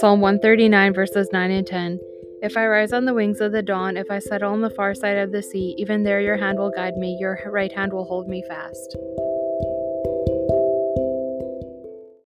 Psalm 139, verses 9 and 10. If I rise on the wings of the dawn, if I settle on the far side of the sea, even there your hand will guide me, your right hand will hold me fast.